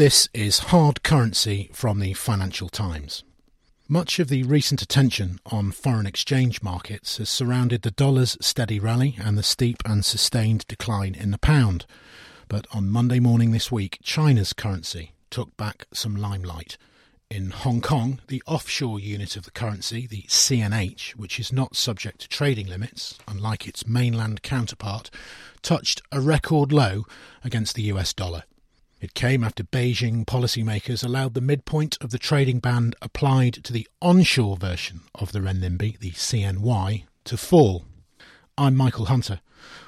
This is Hard Currency from the Financial Times. Much of the recent attention on foreign exchange markets has surrounded the dollar's steady rally and the steep and sustained decline in the pound. But on Monday morning this week, China's currency took back some limelight. In Hong Kong, the offshore unit of the currency, the CNH, which is not subject to trading limits, unlike its mainland counterpart, touched a record low against the US dollar. It came after Beijing policymakers allowed the midpoint of the trading band applied to the onshore version of the renminbi, the CNY, to fall. I'm Michael Hunter.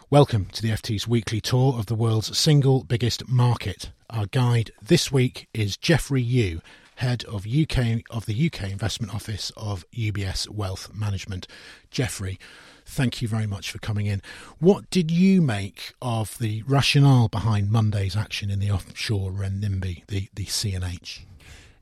Welcome to the FT's weekly tour of the world's single biggest market. Our guide this week is Geoffrey Yu, head of UK of the UK Investment Office of UBS Wealth Management. Geoffrey, thank you very much for coming in. What did you make of the rationale behind Monday's action in the offshore renminbi, the, the CNH?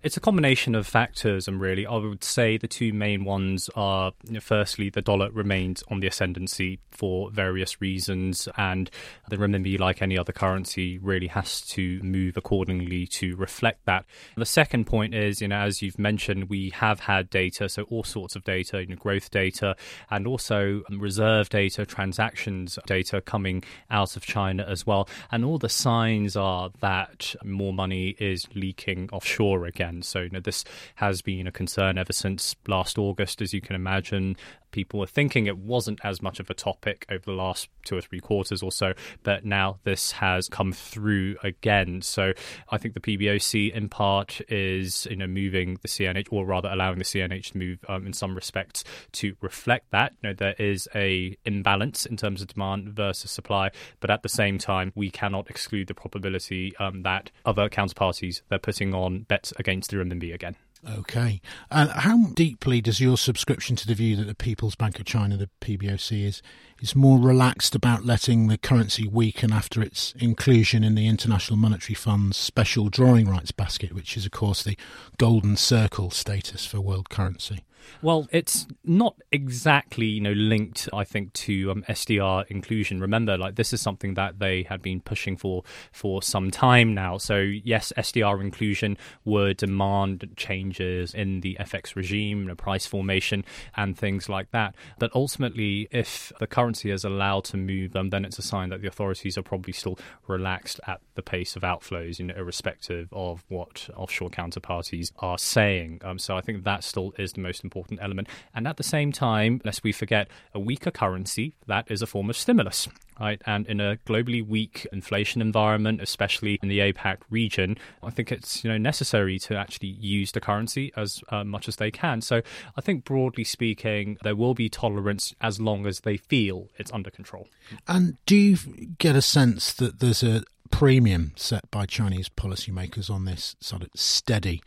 It's a combination of factors, and really, I would say the two main ones are you know, firstly, the dollar remains on the ascendancy for various reasons, and the renminbi, like any other currency, really has to move accordingly to reflect that. The second point is, you know, as you've mentioned, we have had data, so all sorts of data, you know, growth data, and also um, reserve data, transactions data coming out of China as well, and all the signs are that more money is leaking offshore again. So, you know, this has been a concern ever since last August, as you can imagine people were thinking it wasn't as much of a topic over the last two or three quarters or so, but now this has come through again. So I think the PBOC in part is you know moving the CNH, or rather allowing the CNH to move um, in some respects to reflect that. You know, there is a imbalance in terms of demand versus supply, but at the same time, we cannot exclude the probability um, that other counterparties they're putting on bets against the renminbi again. Okay. And how deeply does your subscription to the view that the People's Bank of China, the PBOC, is is more relaxed about letting the currency weaken after its inclusion in the International Monetary Fund's special drawing rights basket, which is, of course, the golden circle status for world currency? Well, it's not exactly you know linked, I think, to um, SDR inclusion. Remember, like this is something that they had been pushing for for some time now. So yes, SDR inclusion would demand changes in the FX regime, the price formation, and things like that. But ultimately, if the currency is allowed to move, um, then it's a sign that the authorities are probably still relaxed at the pace of outflows, you know, irrespective of what offshore counterparties are saying. Um, so I think that still is the most important element. And at the same time, lest we forget, a weaker currency, that is a form of stimulus. Right, and in a globally weak inflation environment, especially in the APAC region, I think it's you know necessary to actually use the currency as uh, much as they can. So I think broadly speaking, there will be tolerance as long as they feel it's under control. And do you get a sense that there's a premium set by Chinese policymakers on this sort of steady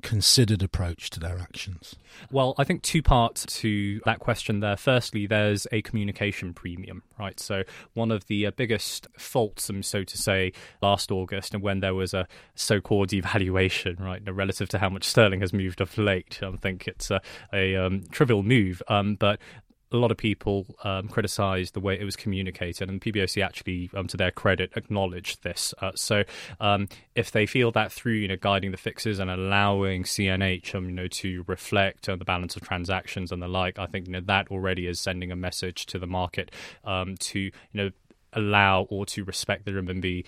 considered approach to their actions? Well, I think two parts to that question there. Firstly, there's a communication premium, right? So, one of the uh, biggest faults, um, so to say, last August, and when there was a so called devaluation, right, relative to how much sterling has moved of late, I think it's a, a um, trivial move. Um, but a lot of people um, criticised the way it was communicated, and PBOC actually, um, to their credit, acknowledged this. Uh, so, um, if they feel that through, you know, guiding the fixes and allowing CNH, um, you know, to reflect uh, the balance of transactions and the like, I think you know that already is sending a message to the market um, to, you know, allow or to respect the renminbi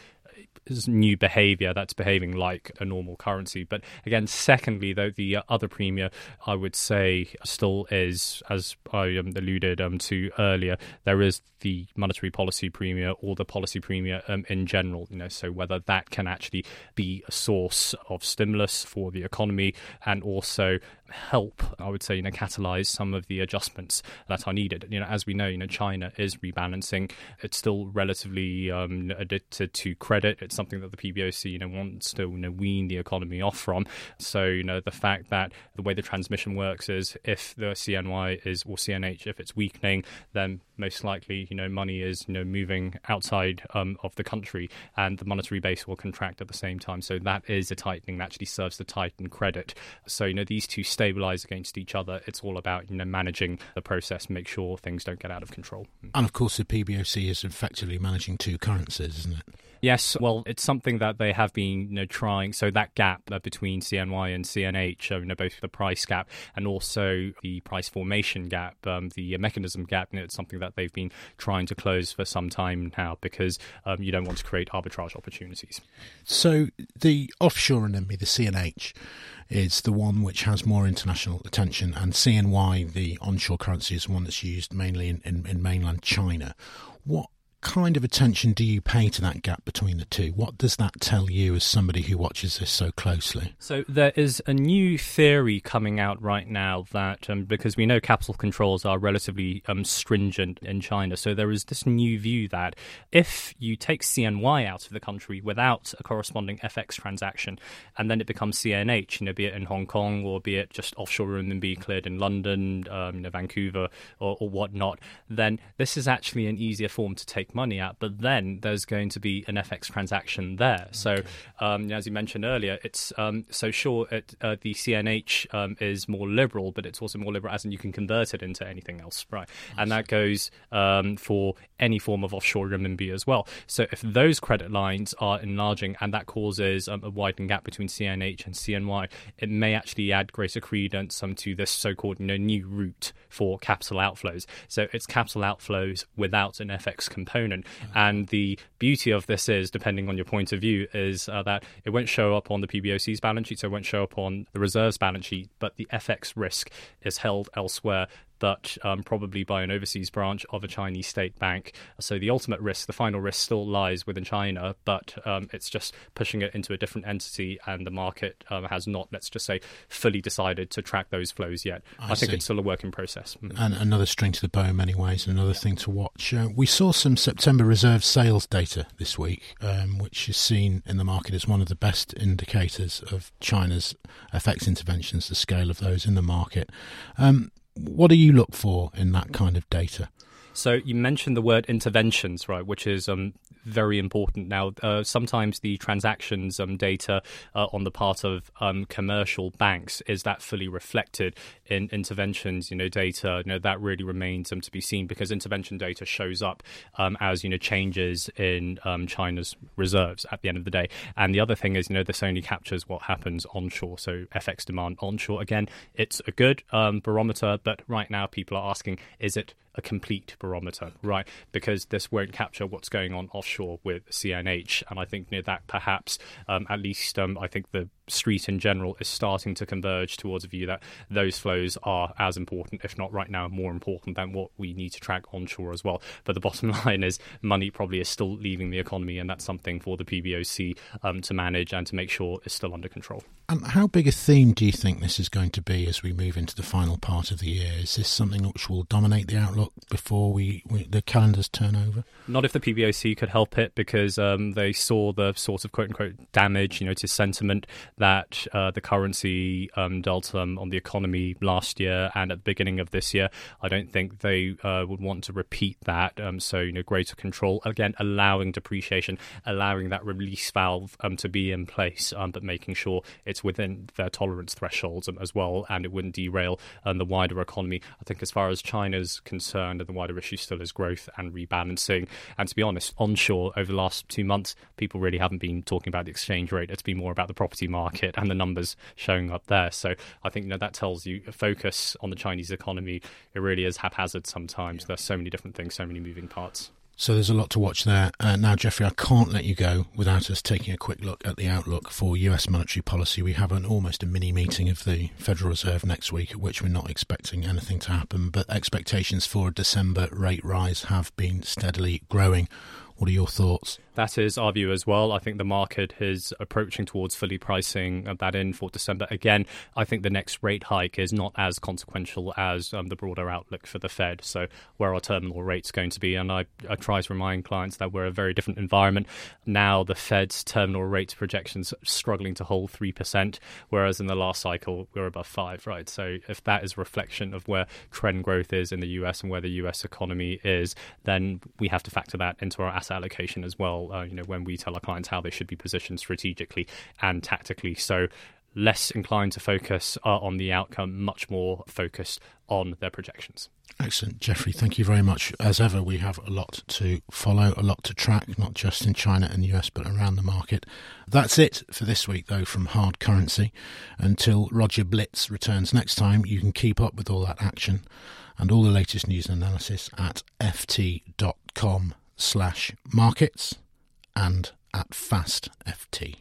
new behavior that's behaving like a normal currency. But again, secondly, though, the other premium I would say still is, as I um, alluded um, to earlier, there is the monetary policy premium or the policy premium um, in general. You know, so whether that can actually be a source of stimulus for the economy and also help, I would say, you know, catalyze some of the adjustments that are needed. You know, as we know, you know, China is rebalancing. It's still relatively um, addicted to credit. It's something that the PBOC, you know, wants to you know, wean the economy off from. So, you know, the fact that the way the transmission works is if the CNY is or CNH, if it's weakening, then most likely, you know, money is you know moving outside um, of the country, and the monetary base will contract at the same time. So that is a tightening that actually serves to tighten credit. So you know these two stabilize against each other. It's all about you know managing the process, make sure things don't get out of control. And of course, the PBOC is effectively managing two currencies, isn't it? Yes, well, it's something that they have been you know, trying. So that gap uh, between CNY and CNH, uh, you know, both the price gap and also the price formation gap, um, the mechanism gap, you know, it's something that they've been trying to close for some time now because um, you don't want to create arbitrage opportunities. So the offshore renminbi, the CNH, is the one which has more international attention, and CNY, the onshore currency, is one that's used mainly in, in, in mainland China. What kind of attention do you pay to that gap between the two? What does that tell you as somebody who watches this so closely? So, there is a new theory coming out right now that um, because we know capital controls are relatively um, stringent in China, so there is this new view that if you take CNY out of the country without a corresponding FX transaction, and then it becomes CNH, you know, be it in Hong Kong or be it just offshore renminbi cleared in London, um, you know, Vancouver or, or whatnot, then this is actually an easier form to take money out, but then there's going to be an FX transaction there. So, um, as you mentioned earlier, it's um, so sure it, uh, the CNH um, is more liberal, but it's also more liberal as in you can convert it into anything else, right? And that goes um, for any form of offshore renminbi as well. So, if those credit lines are enlarging and that causes um, a widening gap between CNH and CNY, it may actually add greater credence um, to this so-called you know, new route for capital outflows. So, it's capital outflows without an FX component component. And the beauty of this is, depending on your point of view, is uh, that it won't show up on the PBOC's balance sheet, so it won't show up on the reserves balance sheet, but the FX risk is held elsewhere but um, probably by an overseas branch of a Chinese state bank. So the ultimate risk, the final risk, still lies within China, but um, it's just pushing it into a different entity, and the market um, has not, let's just say, fully decided to track those flows yet. I, I think it's still a work in process. Mm. And another string to the bow in many ways, and another thing to watch. Uh, we saw some September reserve sales data this week, um, which is seen in the market as one of the best indicators of China's FX interventions, the scale of those in the market. Um, what do you look for in that kind of data? So you mentioned the word interventions, right, which is um, very important. Now, uh, sometimes the transactions um, data uh, on the part of um, commercial banks is that fully reflected in interventions, you know, data. You know, that really remains um, to be seen because intervention data shows up um, as you know changes in um, China's reserves at the end of the day. And the other thing is, you know, this only captures what happens onshore. So FX demand onshore. Again, it's a good um, barometer, but right now people are asking, is it a complete barometer, right? Because this won't capture what's going on offshore with CNH. And I think near that perhaps, um, at least, um, I think the street in general is starting to converge towards a view that those flows are as important, if not right now, more important than what we need to track onshore as well. But the bottom line is money probably is still leaving the economy, and that's something for the PBOC um, to manage and to make sure is still under control. And how big a theme do you think this is going to be as we move into the final part of the year? Is this something which will dominate the outlook before we, we the calendars turn over? Not if the PBOC could help it, because um, they saw the sort of quote unquote damage, you know, to sentiment that uh, the currency um, dealt um, on the economy last year and at the beginning of this year. I don't think they uh, would want to repeat that. Um, so, you know, greater control again, allowing depreciation, allowing that release valve um, to be in place, um, but making sure it's within their tolerance thresholds as well, and it wouldn't derail the wider economy. I think, as far as China's concerned, the wider issue still is growth and rebalancing. And to be honest, onshore over the last two months, people really haven't been talking about the exchange rate. It's been more about the property market and the numbers showing up there. So I think you know, that tells you focus on the Chinese economy. It really is haphazard sometimes. There's so many different things, so many moving parts. So there's a lot to watch there. Uh, now, Geoffrey, I can't let you go without us taking a quick look at the outlook for US monetary policy. We have an almost a mini meeting of the Federal Reserve next week, at which we're not expecting anything to happen, but expectations for a December rate rise have been steadily growing What are your thoughts? That is our view as well. I think the market is approaching towards fully pricing that in for December. Again, I think the next rate hike is not as consequential as um, the broader outlook for the Fed. So, where are terminal rates going to be? And I, I try to remind clients that we're a very different environment. Now, the Fed's terminal rate projections struggling to hold 3%, whereas in the last cycle, we were above 5 right? So, if that is a reflection of where trend growth is in the US and where the US economy is, then we have to factor that into our asset allocation as well uh, you know, when we tell our clients how they should be positioned strategically and tactically. So less inclined to focus uh, on the outcome, much more focused on their projections. Excellent, Geoffrey. Thank you very much. As ever, we have a lot to follow, a lot to track, not just in China and US, but around the market. That's it for this week, though, from Hard Currency. Until Roger Blitz returns next time, you can keep up with all that action and all the latest news and analysis at ft.com slash markets and at FastFT.